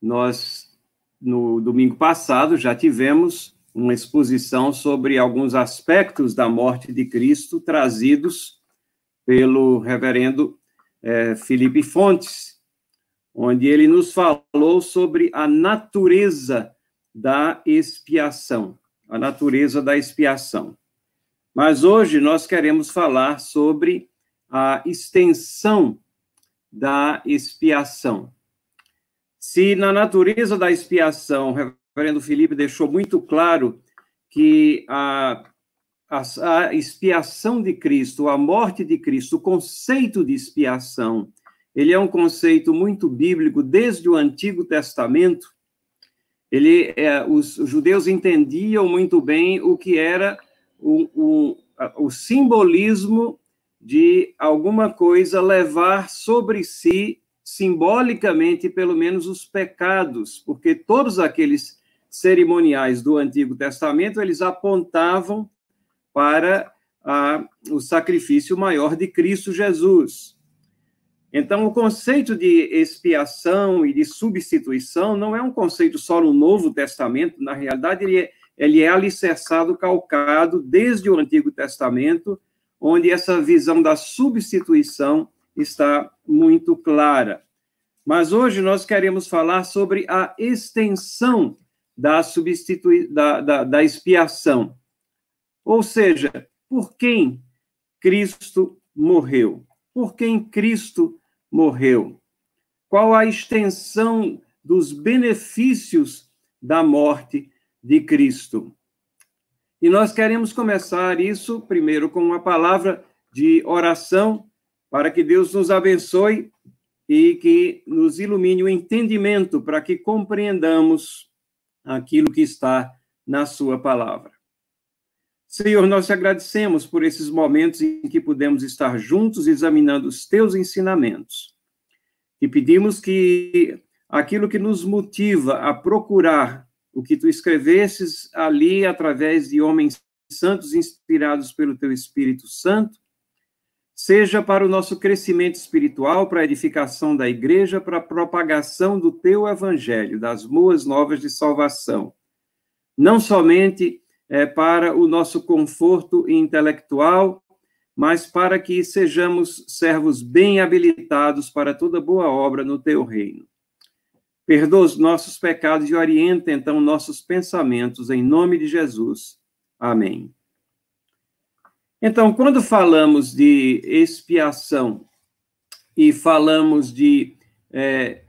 nós, no domingo passado, já tivemos uma exposição sobre alguns aspectos da morte de Cristo trazidos pelo reverendo é, Felipe Fontes, onde ele nos falou sobre a natureza da expiação, a natureza da expiação. Mas hoje nós queremos falar sobre a extensão da expiação. Se na natureza da expiação, o reverendo Felipe deixou muito claro que a, a, a expiação de Cristo, a morte de Cristo, o conceito de expiação, ele é um conceito muito bíblico desde o Antigo Testamento. Ele, é, os, judeus entendiam muito bem o que era o, o, o simbolismo de alguma coisa levar sobre si, simbolicamente, pelo menos, os pecados, porque todos aqueles cerimoniais do Antigo Testamento, eles apontavam para a, o sacrifício maior de Cristo Jesus. Então, o conceito de expiação e de substituição não é um conceito só no Novo Testamento, na realidade, ele é, ele é alicerçado, calcado desde o Antigo Testamento, onde essa visão da substituição está muito clara. Mas hoje nós queremos falar sobre a extensão da, substitui da, da, da expiação. Ou seja, por quem Cristo morreu? Por quem Cristo morreu? Qual a extensão dos benefícios da morte de Cristo? E nós queremos começar isso primeiro com uma palavra de oração para que Deus nos abençoe e que nos ilumine o entendimento para que compreendamos aquilo que está na sua palavra. Senhor, nós te agradecemos por esses momentos em que pudemos estar juntos examinando os teus ensinamentos. E pedimos que aquilo que nos motiva a procurar o que tu escrevesses ali através de homens santos inspirados pelo teu Espírito Santo, seja para o nosso crescimento espiritual, para a edificação da igreja, para a propagação do teu evangelho, das boas novas de salvação. Não somente é, para o nosso conforto intelectual, mas para que sejamos servos bem habilitados para toda boa obra no teu reino. Perdoa os nossos pecados e orienta, então, nossos pensamentos, em nome de Jesus. Amém. Então, quando falamos de expiação e falamos de. É,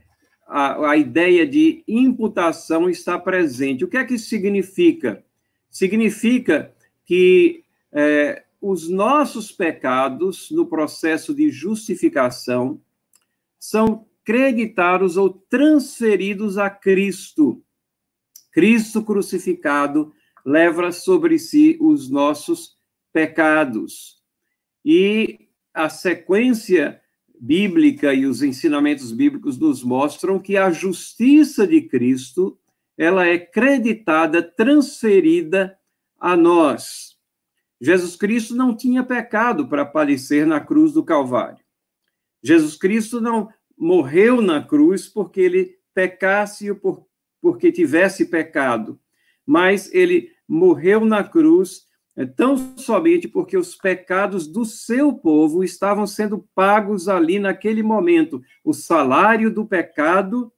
a, a ideia de imputação está presente. O que é que isso significa? Significa que é, os nossos pecados, no processo de justificação, são creditados ou transferidos a Cristo. Cristo crucificado leva sobre si os nossos pecados. E a sequência bíblica e os ensinamentos bíblicos nos mostram que a justiça de Cristo, ela é creditada, transferida a nós. Jesus Cristo não tinha pecado para aparecer na cruz do Calvário. Jesus Cristo não morreu na cruz porque ele pecasse ou por, porque tivesse pecado, mas ele morreu na cruz tão somente porque os pecados do seu povo estavam sendo pagos ali naquele momento. O salário do pecado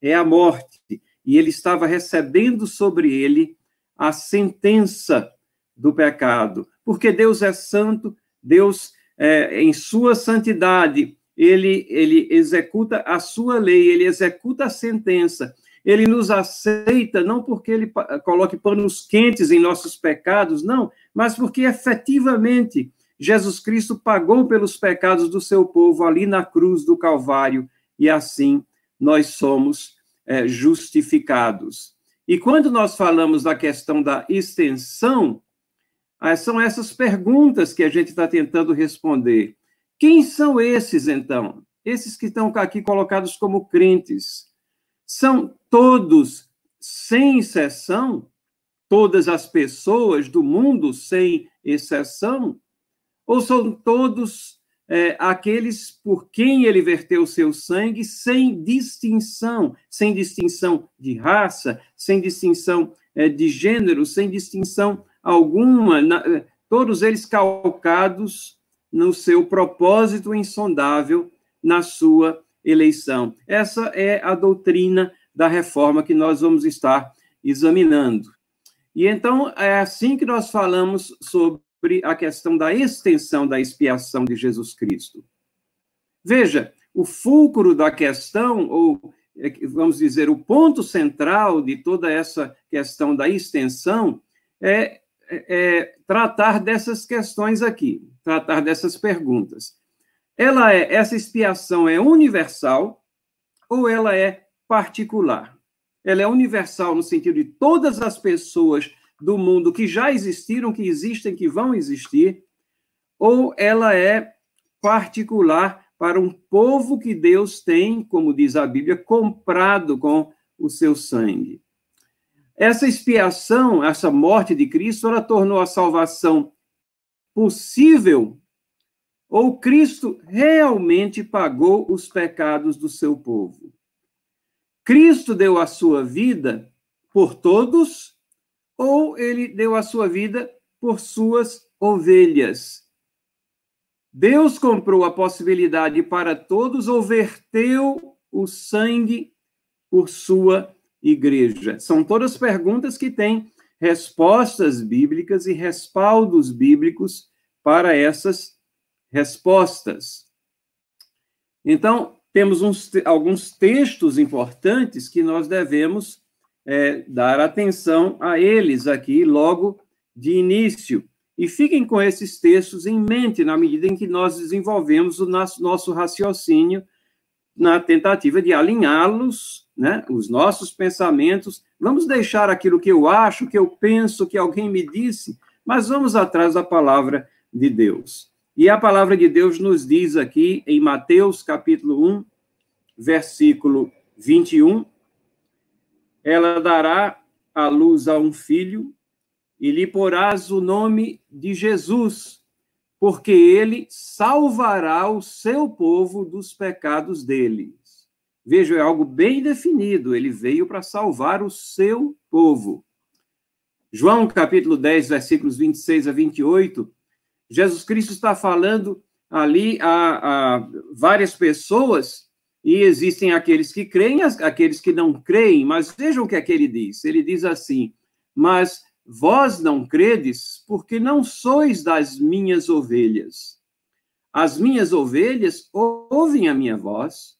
é a morte, e ele estava recebendo sobre ele a sentença do pecado, porque Deus é santo, Deus, é, em sua santidade, ele, ele executa a sua lei, ele executa a sentença. Ele nos aceita não porque ele coloque panos quentes em nossos pecados, não, mas porque efetivamente Jesus Cristo pagou pelos pecados do seu povo ali na cruz do Calvário e assim nós somos é, justificados. E quando nós falamos da questão da extensão, ah, são essas perguntas que a gente está tentando responder. Quem são esses, então? Esses que estão aqui colocados como crentes. São todos, sem exceção, todas as pessoas do mundo, sem exceção? Ou são todos é, aqueles por quem ele verteu seu sangue sem distinção, sem distinção de raça, sem distinção é, de gênero, sem distinção alguma, na, é, todos eles calcados no seu propósito insondável, na sua eleição. Essa é a doutrina da reforma que nós vamos estar examinando. E então é assim que nós falamos sobre a questão da extensão da expiação de Jesus Cristo. Veja, o fulcro da questão, ou é, vamos dizer, o ponto central de toda essa questão da extensão é, é, é tratar dessas questões aqui, tratar dessas perguntas. Ela é essa expiação é universal ou ela é particular? Ela é universal no sentido de todas as pessoas do mundo que já existiram, que existem, que vão existir, ou ela é particular para um povo que Deus tem, como diz a Bíblia, comprado com o seu sangue. Essa expiação, essa morte de Cristo, ela tornou a salvação possível ou Cristo realmente pagou os pecados do seu povo? Cristo deu a sua vida por todos ou ele deu a sua vida por suas ovelhas. Deus comprou a possibilidade para todos ou verteu o sangue por sua igreja? São todas perguntas que têm respostas bíblicas e respaldos bíblicos para essas respostas. Então, temos uns, alguns textos importantes que nós devemos é, dar atenção a eles aqui logo de início. E fiquem com esses textos em mente na medida em que nós desenvolvemos o nosso, nosso raciocínio na tentativa de alinhá-los, né, os nossos pensamentos. Vamos deixar aquilo que eu acho, que eu penso, que alguém me disse, mas vamos atrás da palavra de Deus. E a palavra de Deus nos diz aqui em Mateus capítulo 1, versículo 21, ela dará a luz a um filho e lhe porás o nome de Jesus, porque ele salvará o seu povo dos pecados deles. Veja, é algo bem definido, ele veio para salvar o seu povo. João capítulo 10, versículos 26 a 28, Jesus Cristo está falando ali a, a várias pessoas e existem aqueles que creem, aqueles que não creem, mas vejam o que é que ele diz. Ele diz assim: Mas vós não credes, porque não sois das minhas ovelhas. As minhas ovelhas ouvem a minha voz,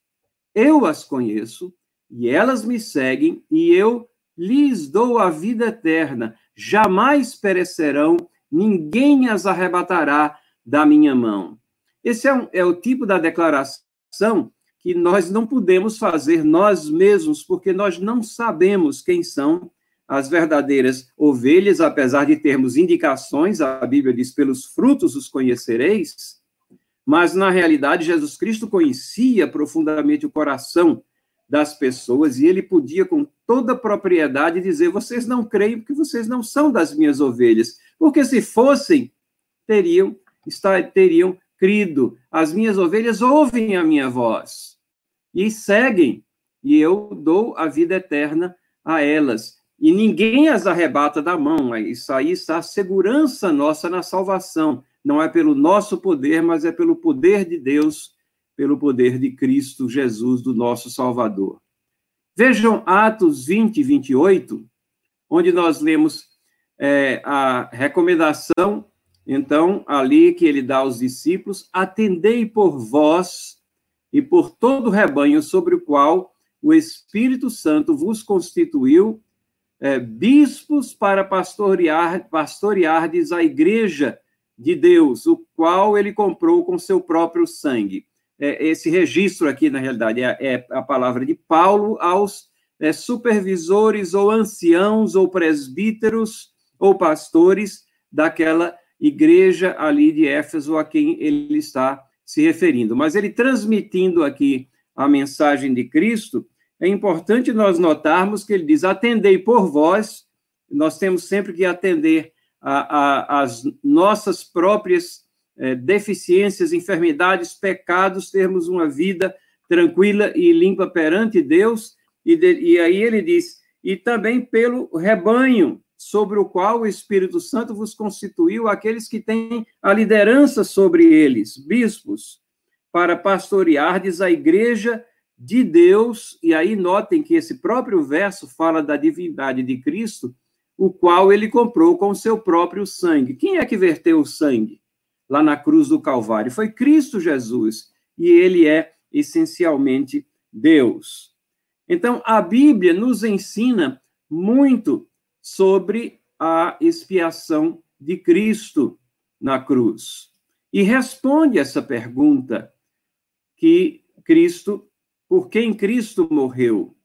eu as conheço, e elas me seguem, e eu lhes dou a vida eterna. Jamais perecerão, ninguém as arrebatará da minha mão. Esse é, um, é o tipo da declaração que nós não podemos fazer nós mesmos, porque nós não sabemos quem são as verdadeiras ovelhas, apesar de termos indicações, a Bíblia diz: pelos frutos os conhecereis. Mas, na realidade, Jesus Cristo conhecia profundamente o coração das pessoas e ele podia, com toda propriedade, dizer: vocês não creem porque vocês não são das minhas ovelhas. Porque se fossem, teriam, teriam crido. As minhas ovelhas ouvem a minha voz e seguem, e eu dou a vida eterna a elas. E ninguém as arrebata da mão. Isso aí está a segurança nossa na salvação. Não é pelo nosso poder, mas é pelo poder de Deus, pelo poder de Cristo Jesus, do nosso Salvador. Vejam Atos 20 e 28, onde nós lemos é, a recomendação, então, ali que ele dá aos discípulos: atendei por vós e por todo o rebanho sobre o qual o Espírito Santo vos constituiu é, bispos para pastorear, pastoreardes a igreja de Deus, o qual ele comprou com seu próprio sangue. É, esse registro aqui, na realidade, é, é a palavra de Paulo aos é, supervisores ou anciãos ou presbíteros ou pastores daquela igreja ali de Éfeso a quem ele está se referindo. Mas ele transmitindo aqui a mensagem de Cristo, é importante nós notarmos que ele diz: atendei por vós, nós temos sempre que atender às nossas próprias é, deficiências, enfermidades, pecados, termos uma vida tranquila e limpa perante Deus. E, de, e aí ele diz: e também pelo rebanho sobre o qual o Espírito Santo vos constituiu, aqueles que têm a liderança sobre eles, bispos, para pastoreardes a igreja de Deus, e aí notem que esse próprio verso fala da divindade de Cristo, o qual ele comprou com seu próprio sangue. Quem é que verteu o sangue lá na cruz do Calvário? Foi Cristo Jesus, e ele é essencialmente Deus. Então, a Bíblia nos ensina muito sobre a expiação de Cristo na cruz. E responde essa pergunta que Cristo, por quem Cristo morreu.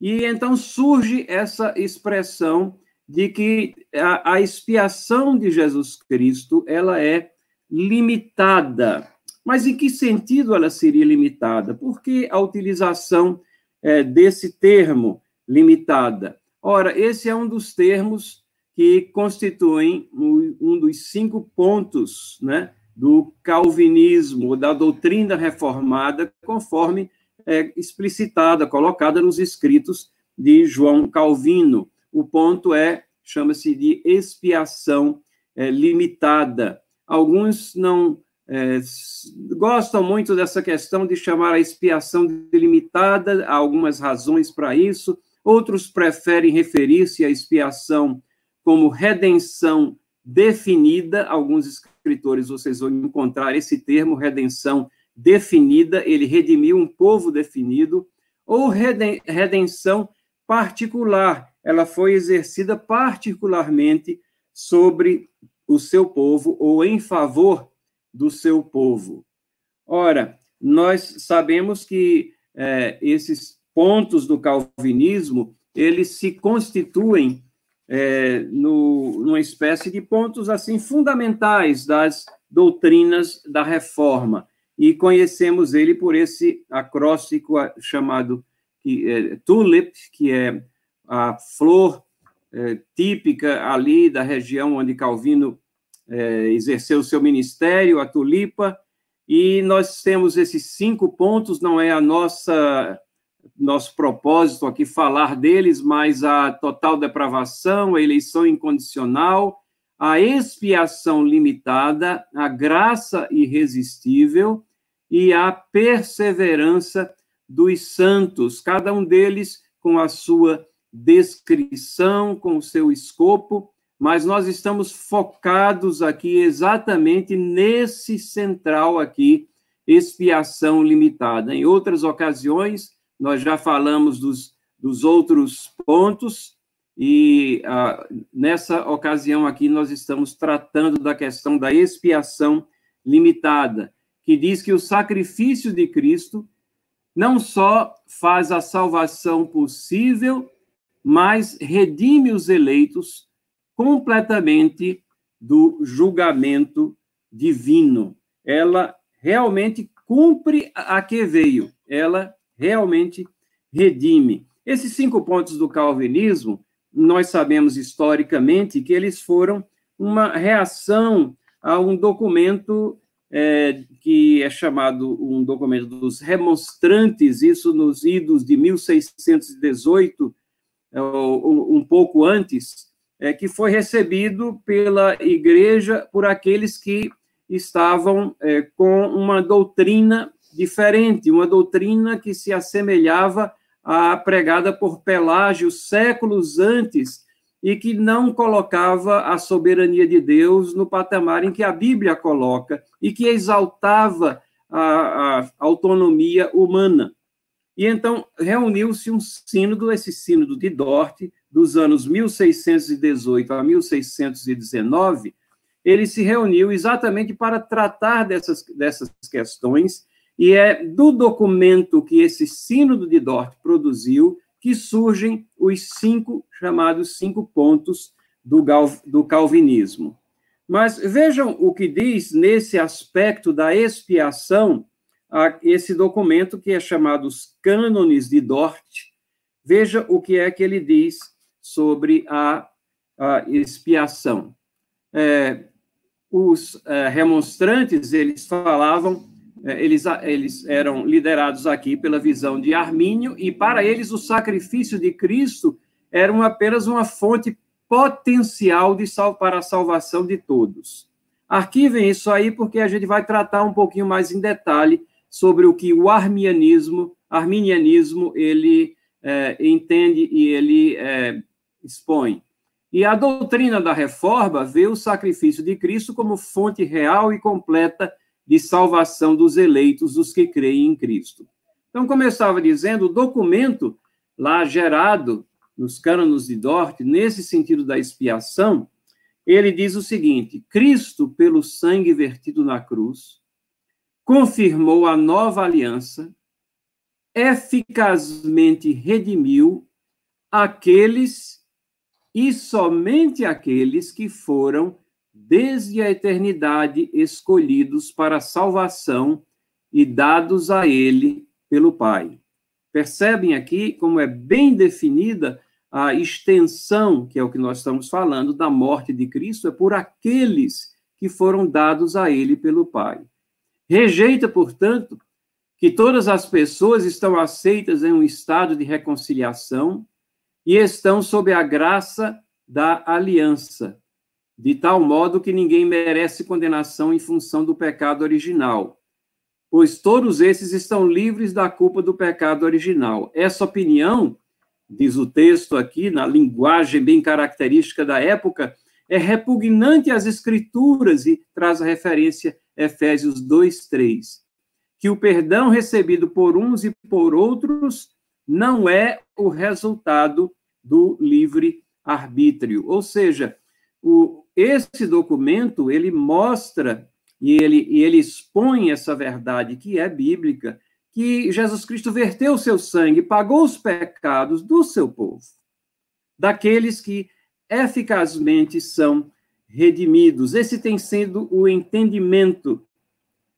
E então surge essa expressão de que a, a expiação de Jesus Cristo, ela é limitada. Mas em que sentido ela seria limitada? Por que a utilização é, desse termo limitada? Ora, esse é um dos termos que constituem um dos cinco pontos né, do calvinismo, da doutrina reformada, conforme é explicitada, colocada nos escritos de João Calvino. O ponto é, chama-se de expiação é, limitada. Alguns não é, gostam muito dessa questão de chamar a expiação delimitada, há algumas razões para isso. Outros preferem referir-se à expiação como redenção definida. Alguns escritores vocês vão encontrar esse termo, redenção definida, ele redimiu um povo definido, ou redenção particular, ela foi exercida particularmente sobre o seu povo ou em favor do seu povo. Ora, nós sabemos que é, esses pontos do calvinismo, eles se constituem é, no, numa espécie de pontos assim fundamentais das doutrinas da reforma. E conhecemos ele por esse acróstico chamado é, tulip, que é a flor é, típica ali da região onde Calvino é, exerceu seu ministério, a tulipa, e nós temos esses cinco pontos, não é a nossa nosso propósito aqui falar deles, mas a total depravação, a eleição incondicional, a expiação limitada, a graça irresistível e a perseverança dos santos, cada um deles com a sua descrição, com o seu escopo, mas nós estamos focados aqui exatamente nesse central aqui, expiação limitada. Em outras ocasiões, nós já falamos dos, dos outros pontos, e ah, nessa ocasião aqui nós estamos tratando da questão da expiação limitada, que diz que o sacrifício de Cristo não só faz a salvação possível, mas redime os eleitos completamente do julgamento divino. Ela realmente cumpre a que veio. Ela realmente redime. Esses cinco pontos do calvinismo, nós sabemos historicamente que eles foram uma reação a um documento é, que é chamado um documento dos remonstrantes, isso nos idos de 1618, é, um pouco antes, é, que foi recebido pela igreja por aqueles que estavam é, com uma doutrina diferente, uma doutrina que se assemelhava à pregada por Pelágio séculos antes e que não colocava a soberania de Deus no patamar em que a Bíblia coloca e que exaltava a, a autonomia humana. E então reuniu-se um sínodo, esse sínodo de Dort, dos anos 1618 a 1619, ele se reuniu exatamente para tratar dessas, dessas questões e é do documento que esse Sínodo de Dort produziu que surgem os cinco chamados cinco pontos do, do calvinismo. Mas vejam o que diz nesse aspecto da expiação esse documento que é chamado os Cânones de Dort. Veja o que é que ele diz sobre a, a expiação. É, os uh, remonstrantes, eles falavam, eles, eles eram liderados aqui pela visão de Armínio, e para eles o sacrifício de Cristo era apenas uma fonte potencial de sal, para a salvação de todos. Arquivem isso aí, porque a gente vai tratar um pouquinho mais em detalhe sobre o que o arminianismo, arminianismo ele é, entende e ele é, expõe. E a doutrina da reforma vê o sacrifício de Cristo como fonte real e completa de salvação dos eleitos, dos que creem em Cristo. Então, como eu estava dizendo, o documento lá gerado nos cânonos de Dort, nesse sentido da expiação, ele diz o seguinte: Cristo, pelo sangue vertido na cruz, confirmou a nova aliança, eficazmente redimiu aqueles e somente aqueles que foram, desde a eternidade, escolhidos para a salvação e dados a ele pelo Pai. Percebem aqui como é bem definida a extensão, que é o que nós estamos falando, da morte de Cristo, é por aqueles que foram dados a ele pelo Pai. Rejeita, portanto, que todas as pessoas estão aceitas em um estado de reconciliação e estão sob a graça da aliança, de tal modo que ninguém merece condenação em função do pecado original, pois todos esses estão livres da culpa do pecado original. Essa opinião, diz o texto aqui, na linguagem bem característica da época, é repugnante às Escrituras e traz a referência Efésios 2, 3. Que o perdão recebido por uns e por outros não é o resultado do livre arbítrio. Ou seja, o, esse documento ele mostra e ele, e ele expõe essa verdade que é bíblica, que Jesus Cristo verteu o seu sangue, pagou os pecados do seu povo, daqueles que eficazmente são redimidos. Esse tem sido o entendimento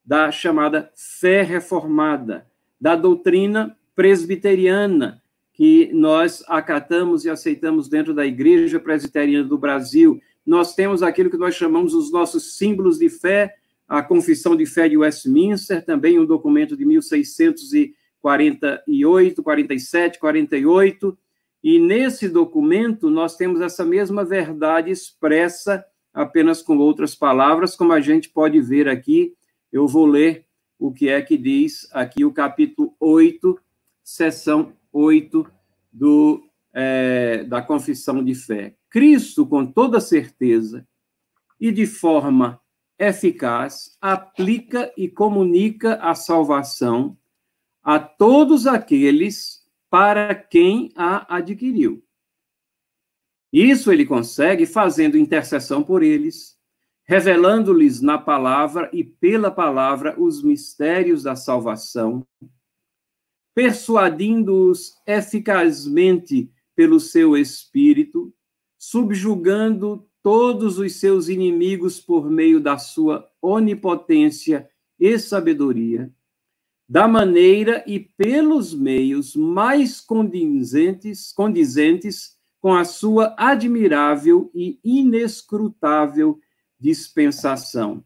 da chamada fé reformada, da doutrina presbiteriana, que nós acatamos e aceitamos dentro da Igreja Presbiteriana do Brasil. Nós temos aquilo que nós chamamos os nossos símbolos de fé, a Confissão de Fé de Westminster, também um documento de 1648, 47, 48, e nesse documento nós temos essa mesma verdade expressa apenas com outras palavras, como a gente pode ver aqui. Eu vou ler o que é que diz aqui o capítulo 8, seção 8 do, é, da confissão de fé. Cristo, com toda certeza e de forma eficaz, aplica e comunica a salvação a todos aqueles para quem a adquiriu. Isso ele consegue fazendo intercessão por eles, revelando-lhes na palavra e pela palavra os mistérios da salvação, persuadindo-os eficazmente pelo seu espírito, subjugando todos os seus inimigos por meio da sua onipotência e sabedoria, da maneira e pelos meios mais condizentes, condizentes com a sua admirável e inescrutável dispensação.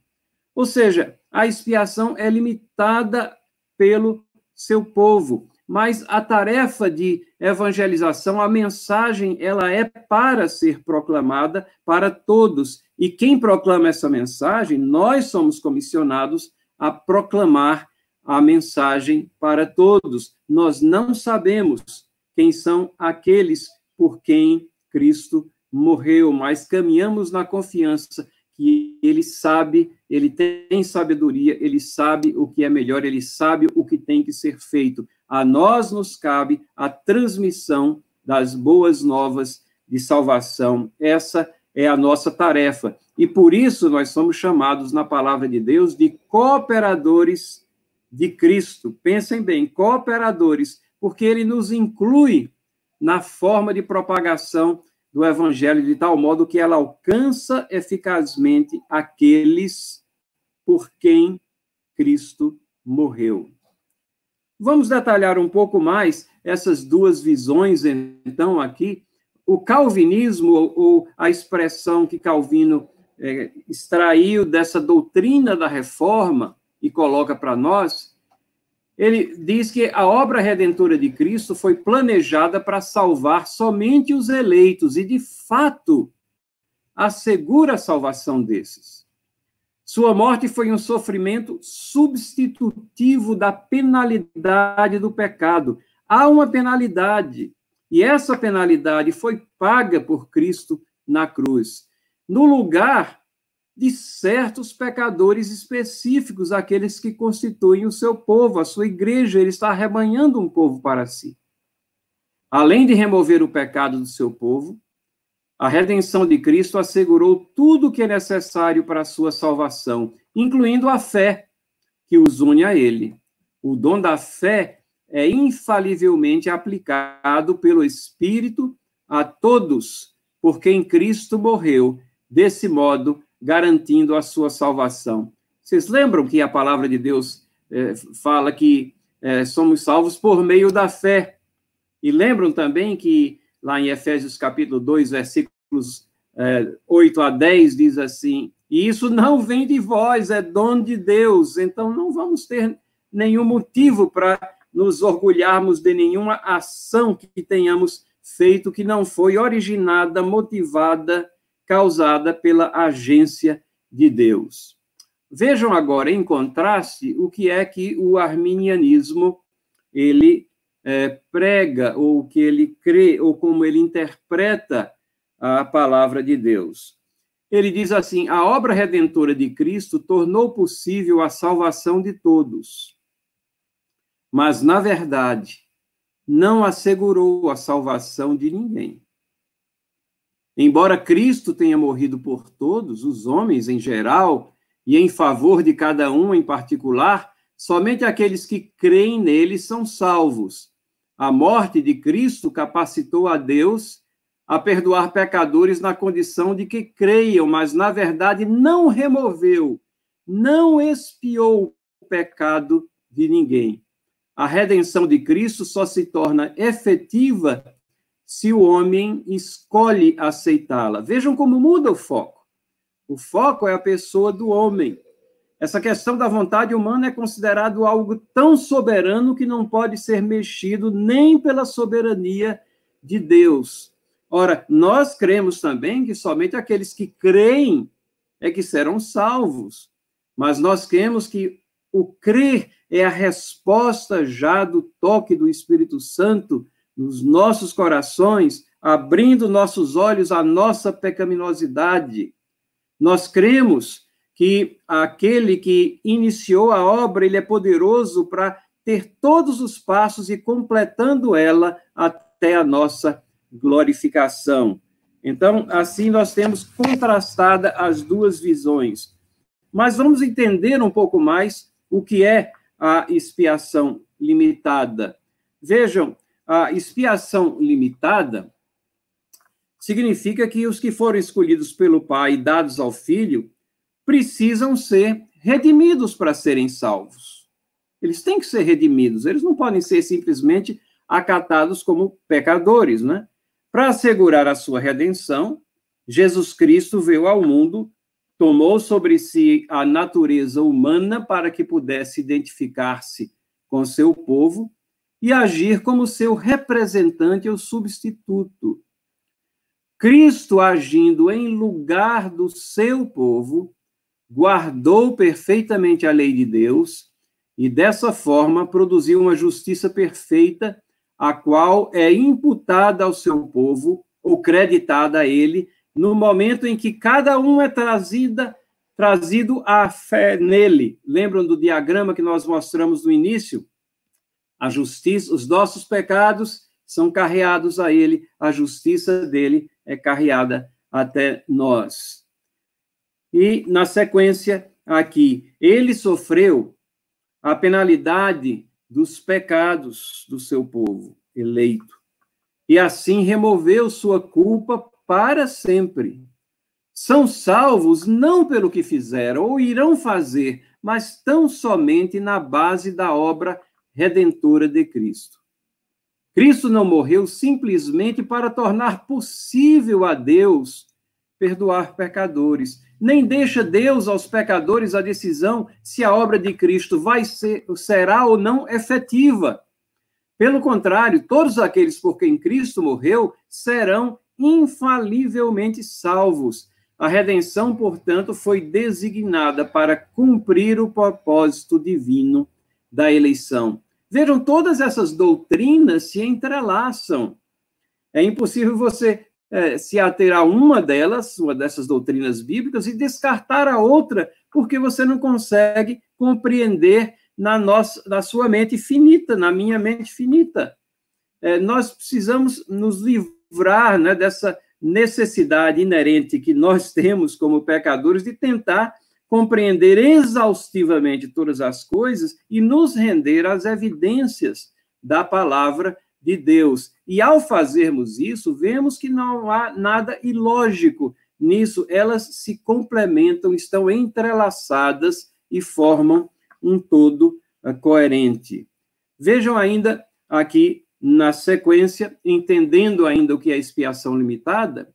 Ou seja, a expiação é limitada pelo seu povo. Mas a tarefa de evangelização, a mensagem, ela é para ser proclamada para todos. E quem proclama essa mensagem, nós somos comissionados a proclamar a mensagem para todos. Nós não sabemos quem são aqueles por quem Cristo morreu, mas caminhamos na confiança que ele sabe, ele tem sabedoria, ele sabe o que é melhor, ele sabe o que tem que ser feito. A nós nos cabe a transmissão das boas novas de salvação. Essa é a nossa tarefa. E por isso nós somos chamados na palavra de Deus de cooperadores de Cristo. Pensem bem, cooperadores, porque ele nos inclui na forma de propagação do Evangelho de tal modo que ela alcança eficazmente aqueles por quem Cristo morreu. Vamos detalhar um pouco mais essas duas visões, então, aqui. O calvinismo, ou a expressão que Calvino é, extraiu dessa doutrina da reforma e coloca para nós, ele diz que a obra redentora de Cristo foi planejada para salvar somente os eleitos, e de fato assegura a salvação desses. Sua morte foi um sofrimento substitutivo da penalidade do pecado. Há uma penalidade, e essa penalidade foi paga por Cristo na cruz, no lugar de certos pecadores específicos, aqueles que constituem o seu povo, a sua igreja, ele está arrebanhando um povo para si. Além de remover o pecado do seu povo, a redenção de Cristo assegurou tudo o que é necessário para a sua salvação, incluindo a fé que os une a ele. O dom da fé é infalivelmente aplicado pelo Espírito a todos por quem Cristo morreu, desse modo garantindo a sua salvação. Vocês lembram que a palavra de Deus é, fala que é, somos salvos por meio da fé? E lembram também que lá em Efésios capítulo 2, versículos é, 8 a 10, diz assim: E isso não vem de vós, é dom de Deus. Então não vamos ter nenhum motivo para nos orgulharmos de nenhuma ação que tenhamos feito que não foi originada, motivada, causada pela agência de Deus. Vejam agora, em contraste, o que é que o arminianismo ele é, prega, ou o que ele crê, ou como ele interpreta a palavra de Deus. Ele diz assim: a obra redentora de Cristo tornou possível a salvação de todos. Mas, na verdade, não assegurou a salvação de ninguém. Embora Cristo tenha morrido por todos, os homens em geral, e em favor de cada um em particular, somente aqueles que creem nele são salvos. A morte de Cristo capacitou a Deus a perdoar pecadores na condição de que creiam, mas na verdade não removeu, não expiou o pecado de ninguém a redenção de Cristo só se torna efetiva se o homem escolhe aceitá-la. Vejam como muda o foco. O foco é a pessoa do homem. Essa questão da vontade humana é considerado algo tão soberano que não pode ser mexido nem pela soberania de Deus. Ora, nós cremos também que somente aqueles que creem é que serão salvos. Mas nós cremos que o crer é a resposta já do toque do Espírito Santo nos nossos corações, abrindo nossos olhos à nossa pecaminosidade. Nós cremos que aquele que iniciou a obra, ele é poderoso para ter todos os passos e completando ela até a nossa glorificação. Então, assim nós temos contrastada as duas visões. Mas vamos entender um pouco mais o que é a expiação limitada. Vejam, a expiação limitada significa que os que foram escolhidos pelo Pai e dados ao Filho precisam ser redimidos para serem salvos. Eles têm que ser redimidos, eles não podem ser simplesmente acatados como pecadores, né? Para assegurar a sua redenção, Jesus Cristo veio ao mundo tomou sobre si a natureza humana para que pudesse identificar-se com seu povo e agir como seu representante ou substituto. Cristo, agindo em lugar do seu povo, guardou perfeitamente a lei de Deus e, dessa forma, produziu uma justiça perfeita, a qual é imputada ao seu povo ou creditada a ele no momento em que cada um é trazida, trazido à fé nele. Lembram do diagrama que nós mostramos no início? A justiça, os nossos pecados são carreados a ele, a justiça dele é carreada até nós. E na sequência aqui, ele sofreu a penalidade dos pecados do seu povo eleito. E assim removeu sua culpa para sempre. São salvos não pelo que fizeram ou irão fazer, mas tão somente na base da obra redentora de Cristo. Cristo não morreu simplesmente para tornar possível a Deus perdoar pecadores. Nem deixa Deus aos pecadores a decisão se a obra de Cristo vai ser, será ou não efetiva. Pelo contrário, todos aqueles por quem Cristo morreu serão infalivelmente salvos. A redenção, portanto, foi designada para cumprir o propósito divino da eleição. Vejam, todas essas doutrinas se entrelaçam. É impossível você é, se ater a uma delas, uma dessas doutrinas bíblicas, e descartar a outra, porque você não consegue compreender na, nossa, na sua mente finita, na minha mente finita. É, nós precisamos nos livrar né, dessa necessidade inerente que nós temos como pecadores de tentar compreender exaustivamente todas as coisas e nos render às evidências da palavra de Deus. E ao fazermos isso, vemos que não há nada ilógico nisso, elas se complementam, estão entrelaçadas e formam um todo eh, coerente. Vejam ainda aqui na sequência, entendendo ainda o que é expiação limitada,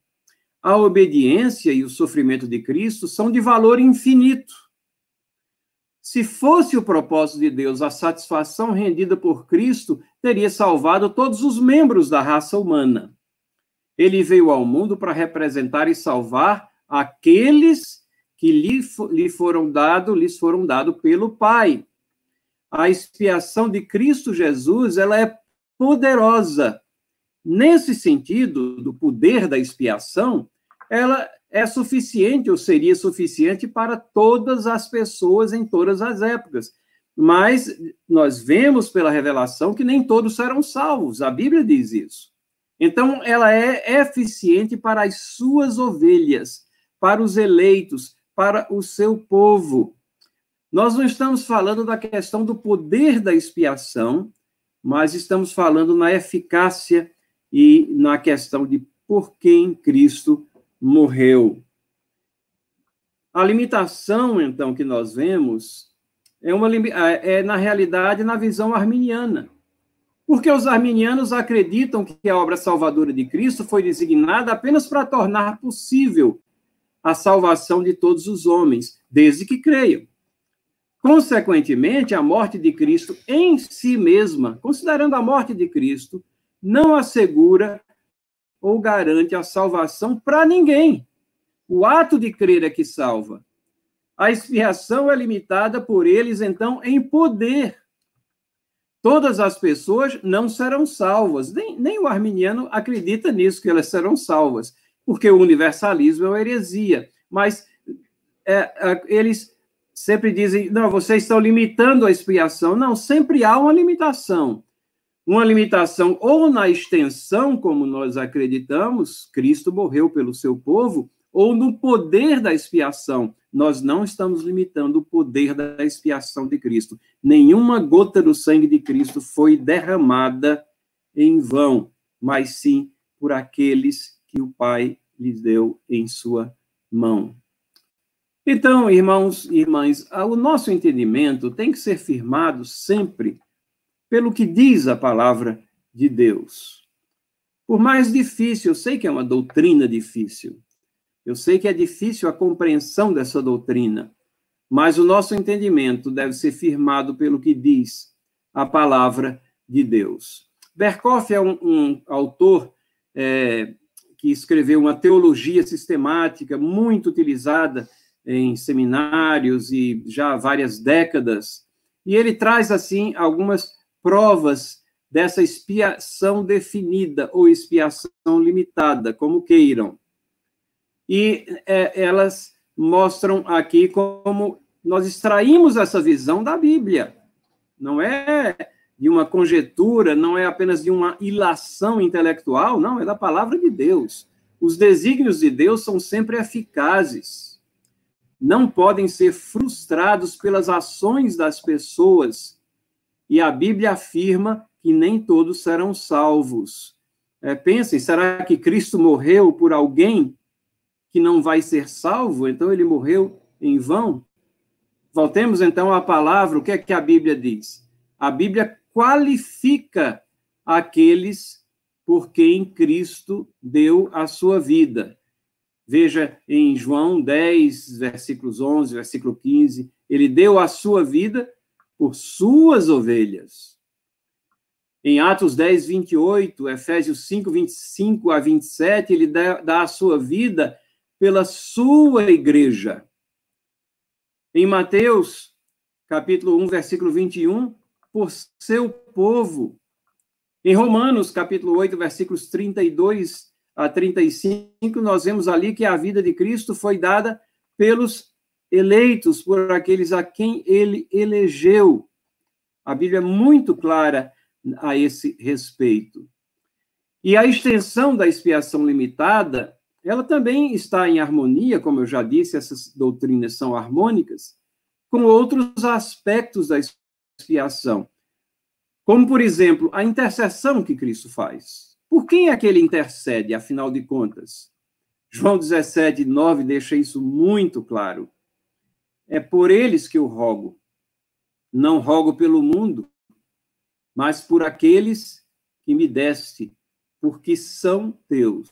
a obediência e o sofrimento de Cristo são de valor infinito. Se fosse o propósito de Deus, a satisfação rendida por Cristo teria salvado todos os membros da raça humana. Ele veio ao mundo para representar e salvar aqueles que lhe, lhe foram dados, lhes foram dados pelo Pai. A expiação de Cristo Jesus, ela é poderosa. Nesse sentido, do poder da expiação, ela é suficiente ou seria suficiente para todas as pessoas em todas as épocas. Mas nós vemos pela revelação que nem todos serão salvos. A Bíblia diz isso. Então, ela é eficiente para as suas ovelhas, para os eleitos, para o seu povo. Nós não estamos falando da questão do poder da expiação, mas estamos falando na eficácia e na questão de por quem Cristo morreu. A limitação, então, que nós vemos é, uma, é, na realidade, na visão arminiana. Porque os arminianos acreditam que a obra salvadora de Cristo foi designada apenas para tornar possível a salvação de todos os homens, desde que creiam. Consequentemente, a morte de Cristo em si mesma, considerando a morte de Cristo, não assegura ou garante a salvação para ninguém. O ato de crer é que salva. A expiação é limitada por eles, então, em poder. Todas as pessoas não serão salvas. Nem, nem o arminiano acredita nisso, que elas serão salvas porque o universalismo é uma heresia. Mas é, é, eles sempre dizem, não, vocês estão limitando a expiação. Não, sempre há uma limitação. Uma limitação ou na extensão, como nós acreditamos, Cristo morreu pelo seu povo, ou no poder da expiação. Nós não estamos limitando o poder da expiação de Cristo. Nenhuma gota do sangue de Cristo foi derramada em vão, mas sim por aqueles que o Pai lhes deu em sua mão. Então, irmãos e irmãs, o nosso entendimento tem que ser firmado sempre pelo que diz a palavra de Deus. Por mais difícil, eu sei que é uma doutrina difícil, eu sei que é difícil a compreensão dessa doutrina, mas o nosso entendimento deve ser firmado pelo que diz a palavra de Deus. Berkoff é um, um autor é, que escreveu uma teologia sistemática muito utilizada em seminários e já há várias décadas. E ele traz, assim, algumas provas dessa expiação definida ou expiação limitada, como queiram. E é, elas mostram aqui como nós extraímos essa visão da Bíblia. Não é de uma conjetura, não é apenas de uma ilação intelectual, não, é da palavra de Deus. Os desígnios de Deus são sempre eficazes. Não podem ser frustrados pelas ações das pessoas. E a Bíblia afirma que nem todos serão salvos. É, pensem, será que Cristo morreu por alguém que não vai ser salvo? Então ele morreu em vão? Voltemos então à palavra, o que é que a Bíblia diz? A Bíblia qualifica aqueles por quem Cristo deu a sua vida. Veja em João 10, versículos 11, versículo 15, ele deu a sua vida por suas ovelhas. Em Atos 10, 28, Efésios 5, 25 a 27, ele dá, a sua vida pela sua igreja. Em Mateus, capítulo 1, versículo 21, por seu povo. Em Romanos, capítulo 8, versículos 32 a 35, nós vemos ali que a vida de Cristo foi dada pelos eleitos, por aqueles a quem ele elegeu. A Bíblia é muito clara a esse respeito. E a extensão da expiação limitada, ela também está em harmonia, como eu já disse, essas doutrinas são harmônicas, com outros aspectos da expiação. Como, por exemplo, a intercessão que Cristo faz. Por quem é que ele intercede, afinal de contas? João 17, 9 deixa isso muito claro. É por eles que eu rogo. Não rogo pelo mundo, mas por aqueles que me deste, porque são teus.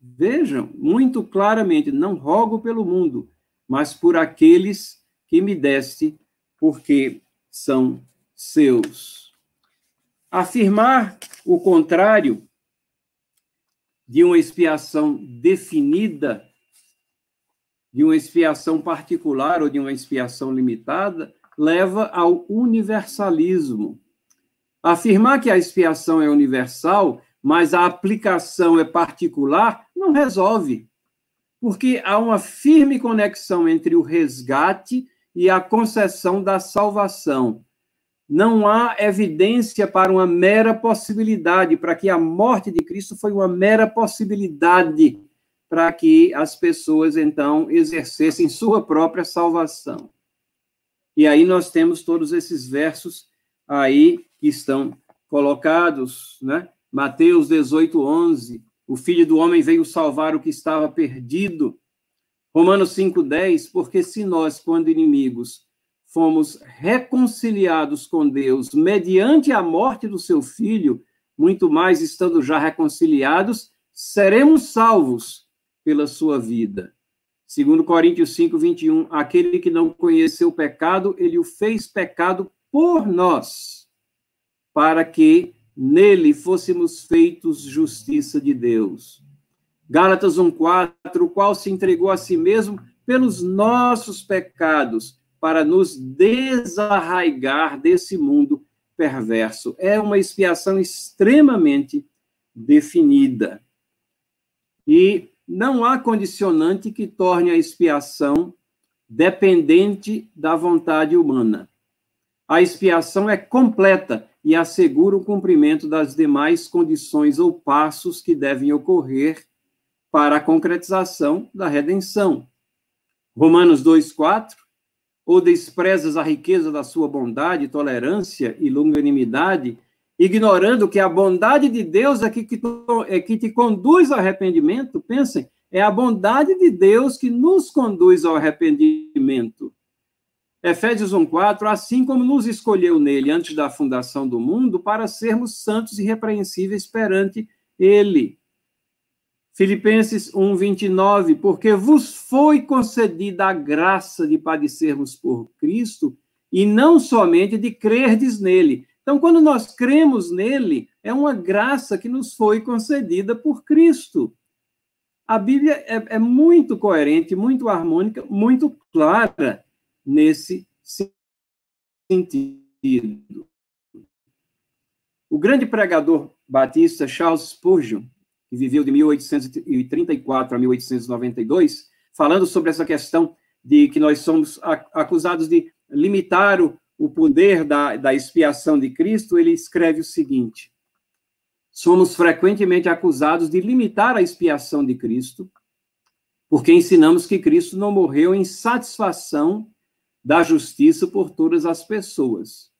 Vejam muito claramente: não rogo pelo mundo, mas por aqueles que me deste, porque são seus. Afirmar o contrário de uma expiação definida, de uma expiação particular ou de uma expiação limitada, leva ao universalismo. Afirmar que a expiação é universal, mas a aplicação é particular, não resolve. Porque há uma firme conexão entre o resgate e a concessão da salvação não há evidência para uma mera possibilidade, para que a morte de Cristo foi uma mera possibilidade para que as pessoas então exercessem sua própria salvação. E aí nós temos todos esses versos aí que estão colocados, né? Mateus 18, 11, o Filho do Homem veio salvar o que estava perdido. Romanos 5, 10, porque se nós, quando inimigos, fomos reconciliados com Deus mediante a morte do seu filho, muito mais estando já reconciliados, seremos salvos pela sua vida. Segundo Coríntios 5, 21, aquele que não conheceu o pecado, ele o fez pecado por nós, para que nele fôssemos feitos justiça de Deus. Gálatas 1,4, o qual se entregou a si mesmo pelos nossos pecados, para nos desarraigar desse mundo perverso. É uma expiação extremamente definida. E não há condicionante que torne a expiação dependente da vontade humana. A expiação é completa e assegura o cumprimento das demais condições ou passos que devem ocorrer para a concretização da redenção. Romanos 2:4 ou desprezas a riqueza da sua bondade, tolerância e longanimidade, ignorando que a bondade de Deus é que, que, é que te conduz ao arrependimento? Pensem, é a bondade de Deus que nos conduz ao arrependimento. Efésios 1,4, assim como nos escolheu nele antes da fundação do mundo, para sermos santos e irrepreensíveis perante ele. Filipenses 1, 29, porque vos foi concedida a graça de padecermos por Cristo, e não somente de crerdes nele. Então, quando nós cremos nele, é uma graça que nos foi concedida por Cristo. A Bíblia é, é muito coerente, muito harmônica, muito clara nesse sentido. O grande pregador batista Charles Spurgeon, que viveu de 1834 a 1892, falando sobre essa questão de que nós somos acusados de limitar o, o poder da, da expiação de Cristo, ele escreve o seguinte: somos frequentemente acusados de limitar a expiação de Cristo, porque ensinamos que Cristo não morreu em satisfação da justiça por todas as pessoas,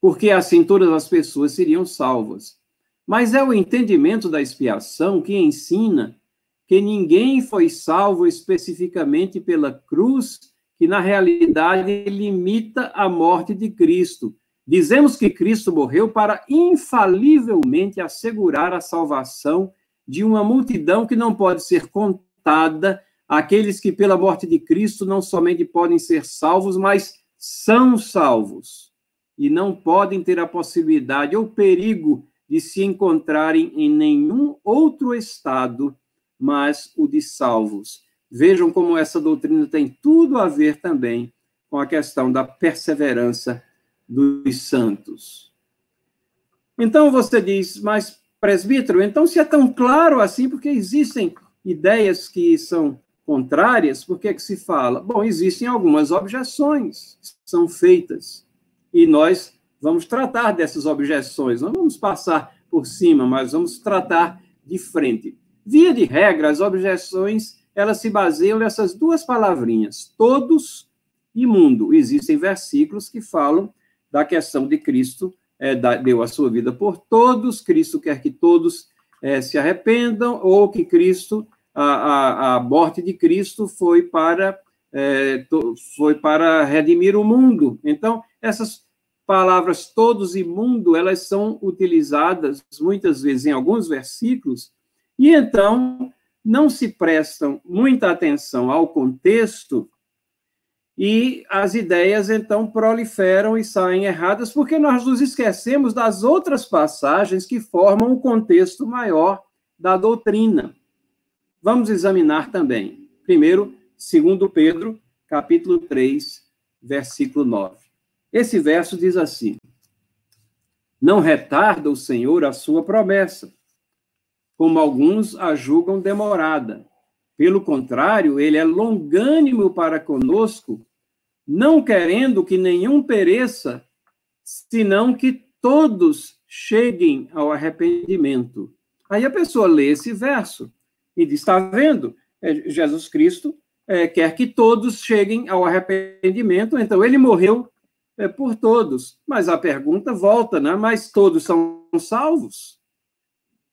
porque assim todas as pessoas seriam salvas. Mas é o entendimento da expiação que ensina que ninguém foi salvo especificamente pela cruz, que na realidade limita a morte de Cristo. Dizemos que Cristo morreu para infalivelmente assegurar a salvação de uma multidão que não pode ser voltada àqueles que, pela morte de Cristo, não somente podem ser salvos, mas são salvos e não podem ter a possibilidade ou perigo de se encontrarem em nenhum outro estado, mas o de salvos. Vejam como essa doutrina tem tudo a ver também com a questão da perseverança dos santos. Então você diz, mas presbítero, então se é tão claro assim, porque existem ideias que são contrárias, por que, é que se fala? Bom, existem algumas objeções que são feitas e nós vamos tratar dessas objeções, não vamos passar por cima, mas vamos tratar de frente. Via de regra, as objeções elas se baseiam nessas duas palavrinhas, todos e mundo. Existem versículos que falam da questão de Cristo, é, da, deu a sua vida por todos, Cristo quer que todos é, se arrependam, ou que Cristo, a, a, a morte de Cristo foi para, é, to, foi para redimir o mundo. Então, essas palavras todos e mundo, elas são utilizadas muitas vezes em alguns versículos, e então não se prestam muita atenção ao contexto e as ideias então proliferam e saem erradas porque nós nos esquecemos das outras passagens que formam o contexto maior da doutrina. Vamos examinar também. Primeiro, segundo Pedro, capítulo 3, versículo 9. Esse verso diz assim: Não retarda o Senhor a sua promessa, como alguns a julgam demorada pelo contrário, ele é longânimo para conosco, não querendo que nenhum pereça, senão que todos cheguem ao arrependimento. Aí a pessoa lê esse verso e diz: está vendo? É, Jesus Cristo é, quer que todos cheguem ao arrependimento, então ele morreu é, por todos. Mas a pergunta volta, né? Mas todos são salvos?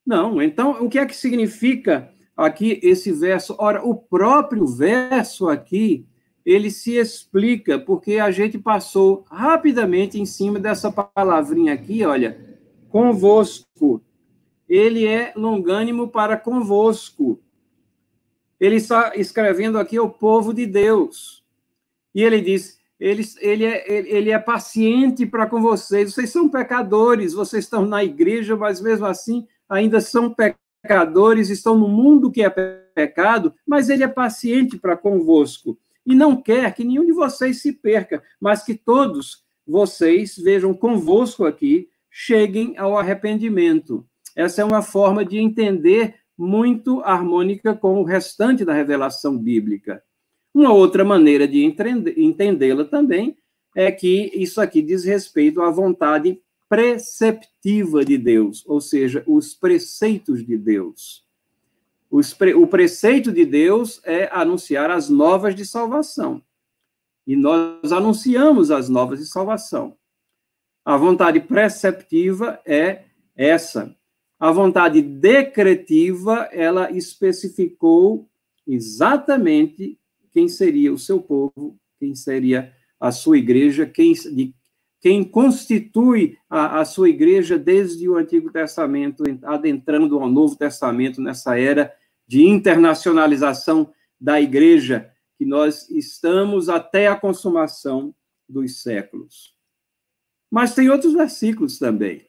Não. Então, o que é que significa aqui esse verso. Ora, o próprio verso aqui, ele se explica, porque a gente passou rapidamente em cima dessa palavrinha aqui, olha, convosco. Ele é longânimo para convosco. Ele está escrevendo aqui o povo de Deus. E ele diz: ele, ele, é, ele é paciente para com vocês. Vocês são pecadores, vocês estão na igreja, mas mesmo assim ainda são pecadores estão no mundo que é pecado, mas ele é paciente para convosco e não quer que nenhum de vocês se perca, mas que todos vocês vejam convosco aqui, cheguem ao arrependimento. Essa é uma forma de entender muito harmônica com o restante da revelação bíblica. Uma outra maneira de entendê-la também é que isso aqui diz respeito à vontade preceptiva de Deus, ou seja, os preceitos de Deus. O preceito de Deus é anunciar as novas de salvação. E nós anunciamos as novas de salvação. A vontade preceptiva é essa. A vontade decretiva, ela especificou exatamente quem seria o seu povo, quem seria a sua igreja, quem, de quem constitui a, a, sua igreja desde o Antigo Testamento, adentrando ao Novo Testamento, nessa era de internacionalização da igreja, que nós estamos até a consumação dos séculos. Mas tem outros versículos também.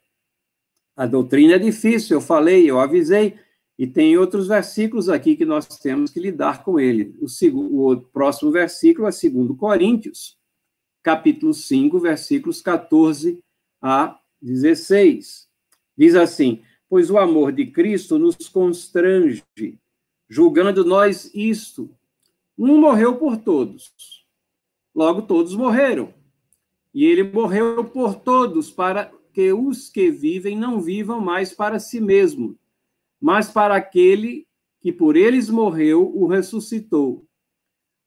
A doutrina é difícil, eu falei, eu avisei, e tem outros versículos aqui que nós temos que lidar com ele. O, segundo, o próximo versículo é 2 Coríntios, capítulo 5, versículos 14 a 16. Diz assim: Pois o amor de Cristo nos constrange, julgando nós isto. Um morreu por todos, logo todos morreram. E ele morreu por todos, para que os que vivem não vivam mais para si mesmo, mas para aquele que por eles morreu, o ressuscitou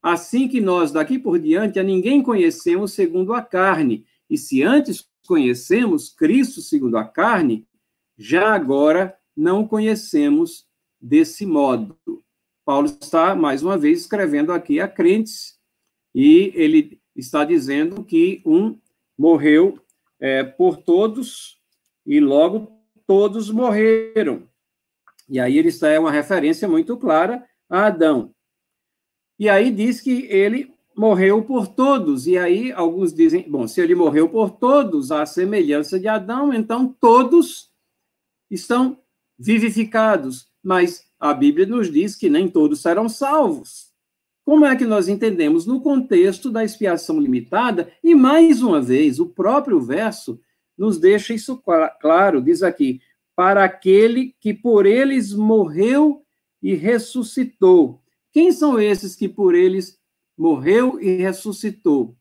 assim que nós daqui por diante a ninguém conhecemos segundo a carne. E se antes conhecemos Cristo segundo a carne, já agora não conhecemos desse modo. Paulo está, mais uma vez, escrevendo aqui a crentes, e ele está dizendo que um morreu é, por todos, e logo todos morreram. E aí ele está é uma referência muito clara a Adão. E aí diz que ele morreu por todos. E aí alguns dizem, bom, se ele morreu por todos, à semelhança de Adão, então todos estão vivificados. Mas a Bíblia nos diz que nem todos serão salvos. Como é que nós entendemos? No contexto da expiação limitada, e mais uma vez, o próprio verso nos deixa isso claro, diz aqui: para aquele que por eles morreu e ressuscitou. Quem são esses que por eles morreu e ressuscitou?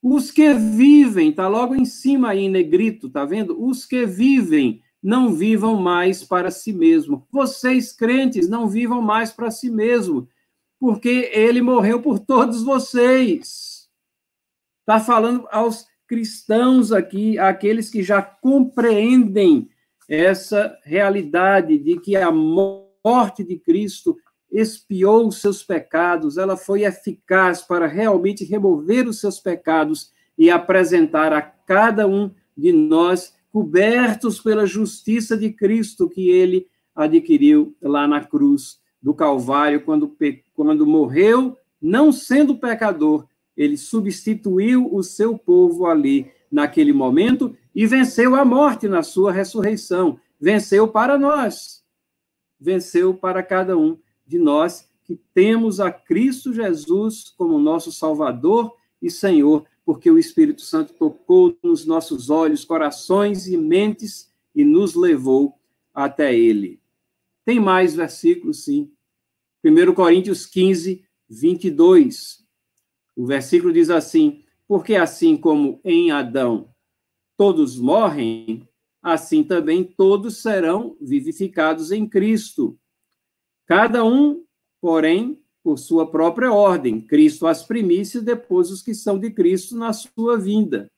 Os que vivem, está logo em cima aí, negrito, tá vendo? Os que vivem, não vivam mais para si mesmo. Vocês, crentes, não vivam mais para si mesmo porque ele morreu por todos vocês. Está falando aos cristãos aqui, aqueles que já compreendem essa realidade de que a morte de Cristo expiou os seus pecados, ela foi eficaz para realmente remover os seus pecados e apresentar a cada um de nós cobertos pela justiça de Cristo que ele adquiriu lá na cruz do Calvário, quando, quando morreu, não sendo pecador, ele substituiu o seu povo ali naquele momento e venceu a morte na sua ressurreição. Venceu para nós, venceu para cada um de nós que temos a Cristo Jesus como nosso Salvador e Senhor, porque o Espírito Santo tocou nos nossos olhos, corações e mentes e nos levou até Ele. Tem mais versículos, sim. 1 Coríntios 15, 22. O versículo diz assim: Porque assim como em Adão todos morrem, assim também todos serão vivificados em Cristo. Cada um, porém, por sua própria ordem. Cristo as primícias, depois os que são de Cristo na sua vinda.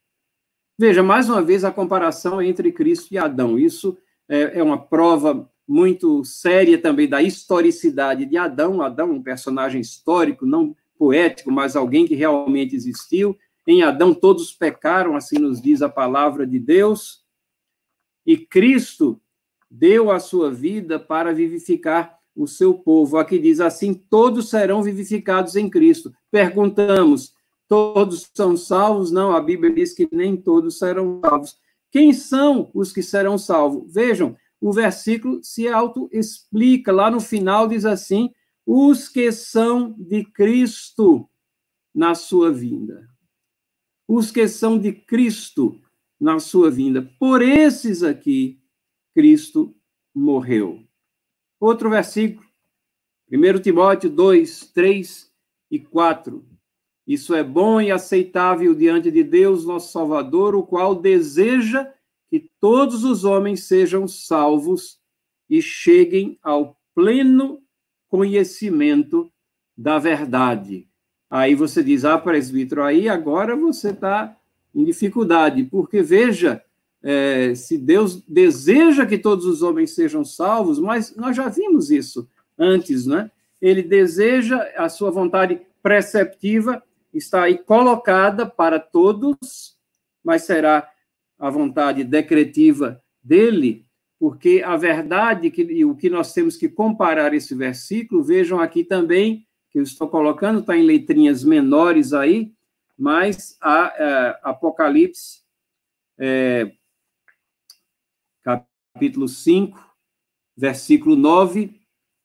Veja, mais uma vez, a comparação entre Cristo e Adão. Isso é, é uma prova muito séria também da historicidade de Adão. Adão, um personagem histórico, não poético, mas alguém que realmente existiu. Em Adão todos pecaram, assim nos diz a palavra de Deus. E Cristo deu a sua vida para vivificar o seu povo. Aqui diz assim: todos serão vivificados em Cristo. Perguntamos: todos são salvos? Não, a Bíblia diz que nem todos serão salvos. Quem são os que serão salvos? Vejam, o versículo se auto-explica. Lá no final diz assim: os que são de Cristo na sua vinda. Os que são de Cristo na sua vinda. Por esses aqui, Cristo morreu. Outro versículo, 1 Timóteo 2, 3 e 4. Isso é bom e aceitável diante de Deus, nosso Salvador, o qual deseja que todos os homens sejam salvos e cheguem ao pleno conhecimento da verdade. Aí você diz, ah, presbítero, aí agora você está em dificuldade, porque veja, é, se Deus deseja que todos os homens sejam salvos, mas nós já vimos isso antes, né? Ele deseja, a sua vontade preceptiva está aí colocada para todos, mas será a vontade decretiva dele, porque a verdade que, e o que nós temos que comparar esse versículo, vejam aqui também, que eu estou colocando, está em letrinhas menores aí, mas a, é, Apocalipse, é, capítulo 5, versículo 9,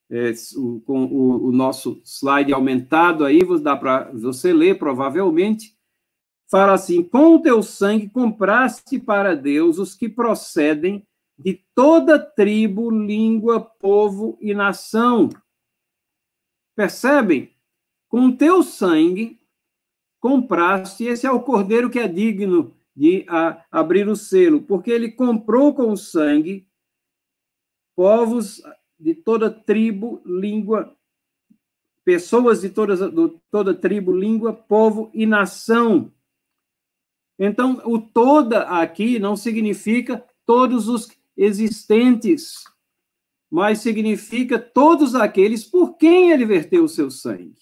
é, com o, o, nosso slide aumentado aí, dá para você ler provavelmente, fala assim: com o teu sangue compraste para Deus os que procedem de toda tribo, língua, povo e nação. Percebem? Com o teu sangue compraste, esse é o cordeiro que é digno de a, abrir o selo, porque ele comprou com o sangue povos de toda tribo, língua, pessoas de todas, de toda tribo, língua, povo e nação. Então, o toda aqui não significa todos os existentes, mas significa todos aqueles por quem ele verteu o seu sangue.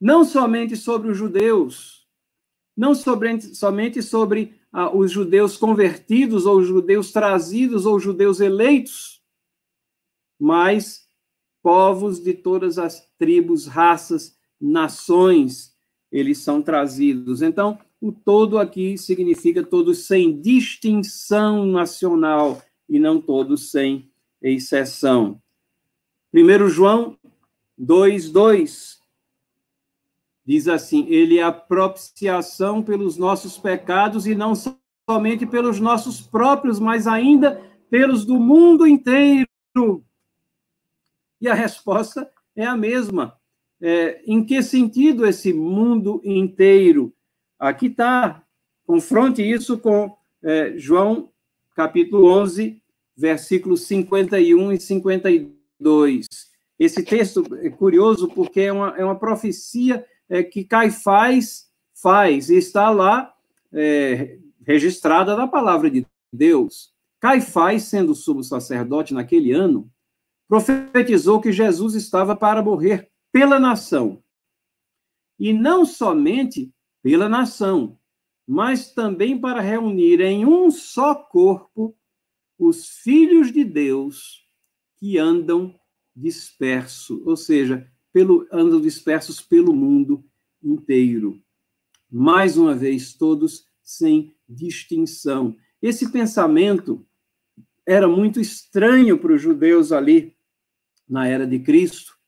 Não somente sobre os judeus, não sobre, somente sobre ah, os judeus convertidos, ou judeus trazidos, ou judeus eleitos, mas povos de todas as tribos, raças, nações, eles são trazidos. Então, o todo aqui significa todos sem distinção nacional e não todos sem exceção. 1 João 2:2 diz assim: Ele é a propiciação pelos nossos pecados e não somente pelos nossos próprios, mas ainda pelos do mundo inteiro. E a resposta é a mesma. É, em que sentido esse mundo inteiro? Aqui está, confronte isso com é, João capítulo 11, versículos 51 e 52. Esse texto é curioso porque é uma, é uma profecia é, que Caifás faz, e está lá é, registrada na palavra de Deus. Caifás, sendo sumo sacerdote naquele ano, profetizou que Jesus estava para morrer pela nação. E não somente pela nação, mas também para reunir em um só corpo os filhos de Deus que andam dispersos, ou seja, pelo, andam dispersos pelo mundo inteiro. Mais uma vez, todos sem distinção. Esse pensamento era muito estranho para os judeus ali na era de Cristo,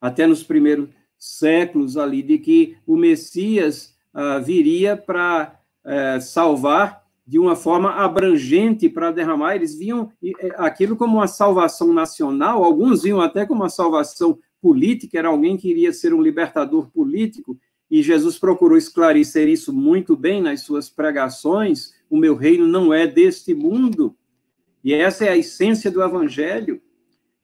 até nos primeiros séculos ali, de que o Messias ah, viria para eh, salvar de uma forma abrangente para derramar. Eles viam eh, aquilo como uma salvação nacional, alguns viam até como uma salvação política, era alguém que iria ser um libertador político, e Jesus procurou esclarecer isso muito bem nas suas pregações. O meu reino não é deste mundo. E essa é a essência do evangelho.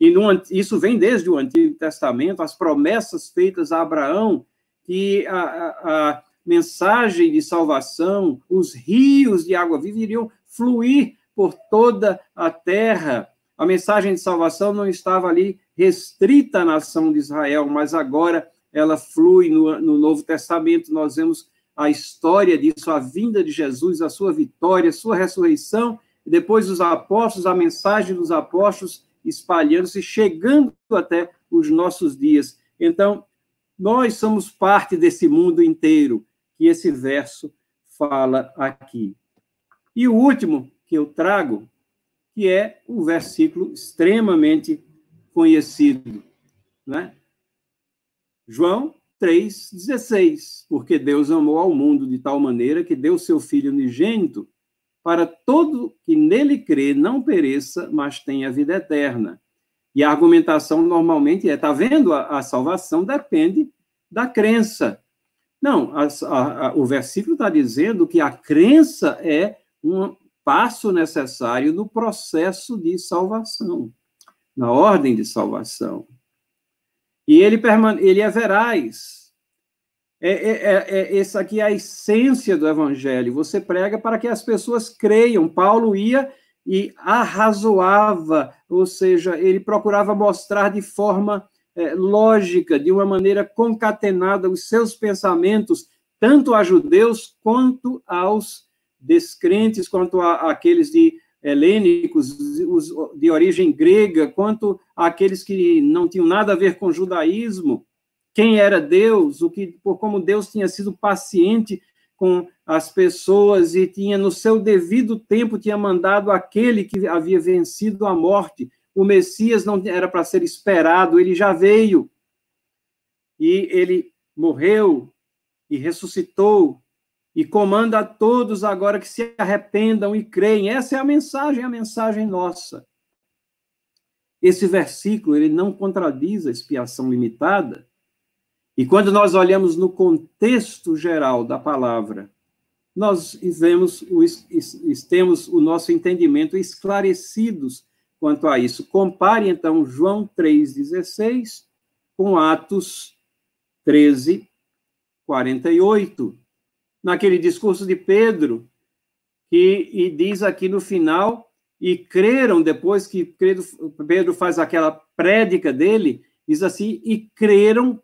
E no, isso vem desde o Antigo Testamento, as promessas feitas a Abraão, que a, a, a mensagem de salvação, os rios de água viva iriam fluir por toda a terra. A mensagem de salvação não estava ali restrita à nação de Israel, mas agora ela flui no, no Novo Testamento. Nós vemos a história disso, a vinda de Jesus, a sua vitória, a sua ressurreição, e depois os apóstolos, a mensagem dos apóstolos espalhando-se, chegando até os nossos dias. Então, nós somos parte desse mundo inteiro que esse verso fala aqui. E o último que eu trago, que é o versículo extremamente conhecido, né? João 3,16, porque Deus amou ao mundo de tal maneira que deu seu Filho unigênito para todo que nele crê não pereça, mas tenha vida eterna. E a argumentação normalmente é: está vendo? A, a, salvação depende da crença. Não, a, a, o versículo está dizendo que a crença é um passo necessário no processo de salvação, na ordem de salvação. E ele, ele é veraz, é, é, é, é, essa aqui é a essência do evangelho. Você prega para que as pessoas creiam. Paulo ia e arrazoava, ou seja, ele procurava mostrar de forma é, lógica, de uma maneira concatenada, os seus pensamentos, tanto a judeus quanto aos descrentes, quanto a, aqueles de helênicos, os de origem grega, quanto aqueles que não tinham nada a ver com judaísmo quem era Deus, o que, por como Deus tinha sido paciente com as pessoas e tinha no seu devido tempo tinha mandado aquele que havia vencido a morte. O Messias não era para ser esperado, ele já veio. E ele morreu e ressuscitou e comanda a todos agora que se arrependam e creem. Essa é a mensagem, a mensagem nossa. Esse versículo, ele não contradiz a expiação limitada, e quando nós olhamos no contexto geral da palavra, nós vemos, temos o nosso entendimento esclarecidos quanto a isso. Compare, então, João 3,16 com Atos 13, 48. Naquele discurso de Pedro, que e diz aqui no final, e creram, depois que Pedro faz aquela prédica dele, diz assim, e creram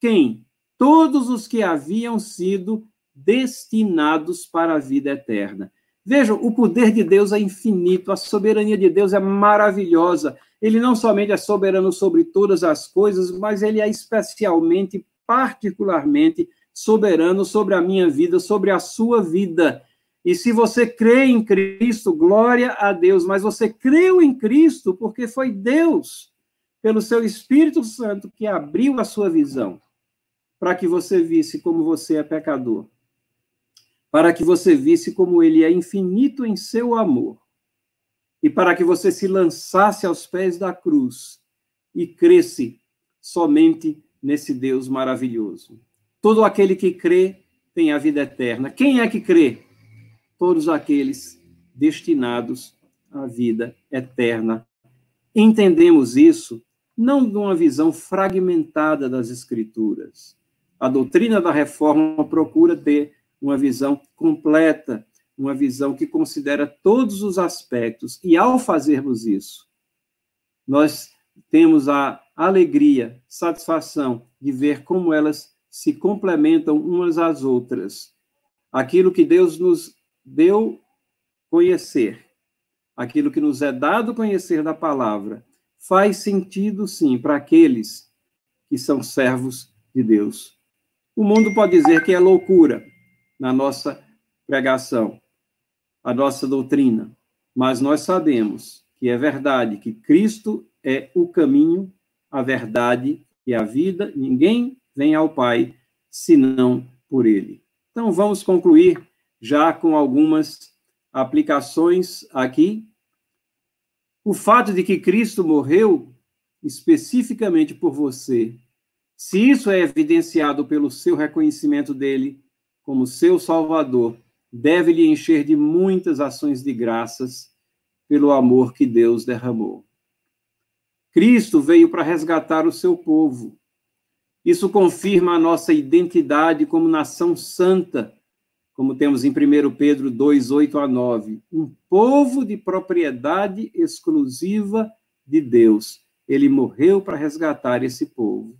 quem? Todos os que haviam sido destinados para a vida eterna. Vejam, o poder de Deus é infinito, a soberania de Deus é maravilhosa. ele não somente é soberano sobre todas as coisas, mas ele é especialmente, particularmente soberano sobre a minha vida, sobre a sua vida. E se você crê em Cristo, glória a Deus, mas você creu em Cristo porque foi Deus, pelo seu Espírito Santo, que abriu a sua visão, para que você visse como você é pecador, para que você visse como ele é infinito em seu amor e para que você se lançasse aos pés da cruz e cresce somente nesse Deus maravilhoso. Todo aquele que crê tem a vida eterna. Quem é que crê? Todos aqueles destinados à vida eterna. Entendemos isso não de uma visão fragmentada das Escrituras. A doutrina da reforma procura ter uma visão completa uma visão que considera todos os aspectos, e ao fazermos isso, nós temos a alegria, satisfação de ver como elas se complementam umas às outras. Aquilo que Deus nos deu conhecer, aquilo que nos é dado conhecer da palavra, faz sentido sim para aqueles que são servos de Deus. O mundo pode dizer que é loucura na nossa pregação, a nossa doutrina, mas nós sabemos que é verdade, que Cristo é o caminho, a verdade e a vida, ninguém vem ao Pai senão por ele. Então vamos concluir já com algumas aplicações aqui. O fato de que Cristo morreu especificamente por você, se isso é evidenciado pelo seu reconhecimento dele como seu Salvador, deve lhe encher de muitas ações de graças pelo amor que Deus derramou. Cristo veio para resgatar o seu povo. Isso confirma a nossa identidade como nação santa, como temos em 1 Pedro 2, 8 a 9. Um povo de propriedade exclusiva de Deus. Ele morreu para resgatar esse povo.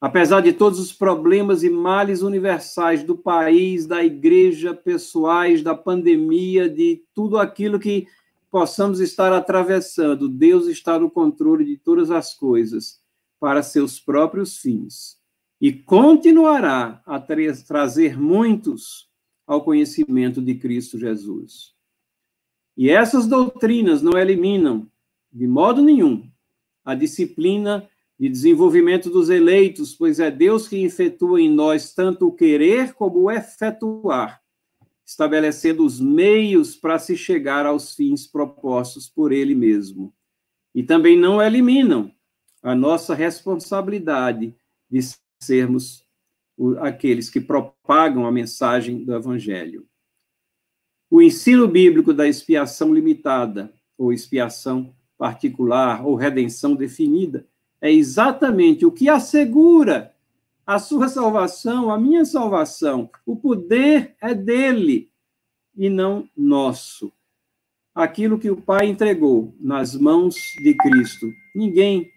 Apesar de todos os problemas e males universais do país, da igreja, pessoais, da pandemia, de tudo aquilo que possamos estar atravessando, Deus está no controle de todas as coisas para seus próprios fins e continuará a tra trazer muitos ao conhecimento de Cristo Jesus. E essas doutrinas não eliminam, de modo nenhum, a disciplina de desenvolvimento dos eleitos, pois é Deus que efetua em nós tanto o querer como o efetuar, estabelecendo os meios para se chegar aos fins propostos por Ele mesmo. E também não eliminam a nossa responsabilidade de sermos aqueles que propagam a mensagem do Evangelho. O ensino bíblico da expiação limitada, ou expiação particular, ou redenção definida, é exatamente o que assegura a sua salvação, a minha salvação. O poder é dele e não nosso. Aquilo que o Pai entregou nas mãos de Cristo, ninguém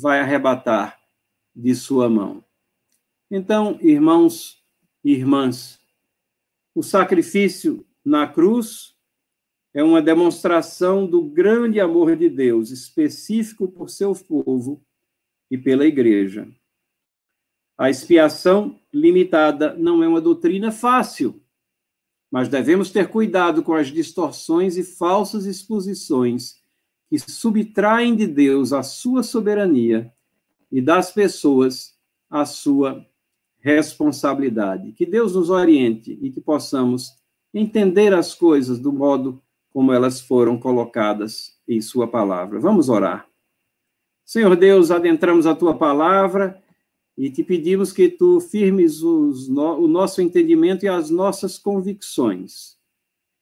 vai arrebatar de sua mão. Então, irmãos e irmãs, o sacrifício na cruz é uma demonstração do grande amor de Deus, específico por seu povo, e pela Igreja. A expiação limitada não é uma doutrina fácil, mas devemos ter cuidado com as distorções e falsas exposições que subtraem de Deus a sua soberania e das pessoas a sua responsabilidade. Que Deus nos oriente e que possamos entender as coisas do modo como elas foram colocadas em Sua palavra. Vamos orar. Senhor Deus, adentramos a tua palavra e te pedimos que tu firmes os, o nosso entendimento e as nossas convicções.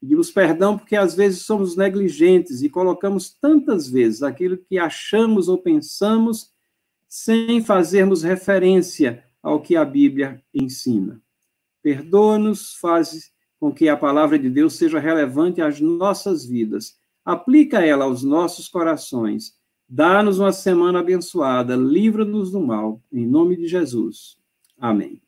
Pedimos perdão porque às vezes somos negligentes e colocamos tantas vezes aquilo que achamos ou pensamos sem fazermos referência ao que a Bíblia ensina. Perdoa-nos, faz com que a palavra de Deus seja relevante às nossas vidas. Aplica ela aos nossos corações Dá-nos uma semana abençoada, livra-nos do mal, em nome de Jesus. Amém.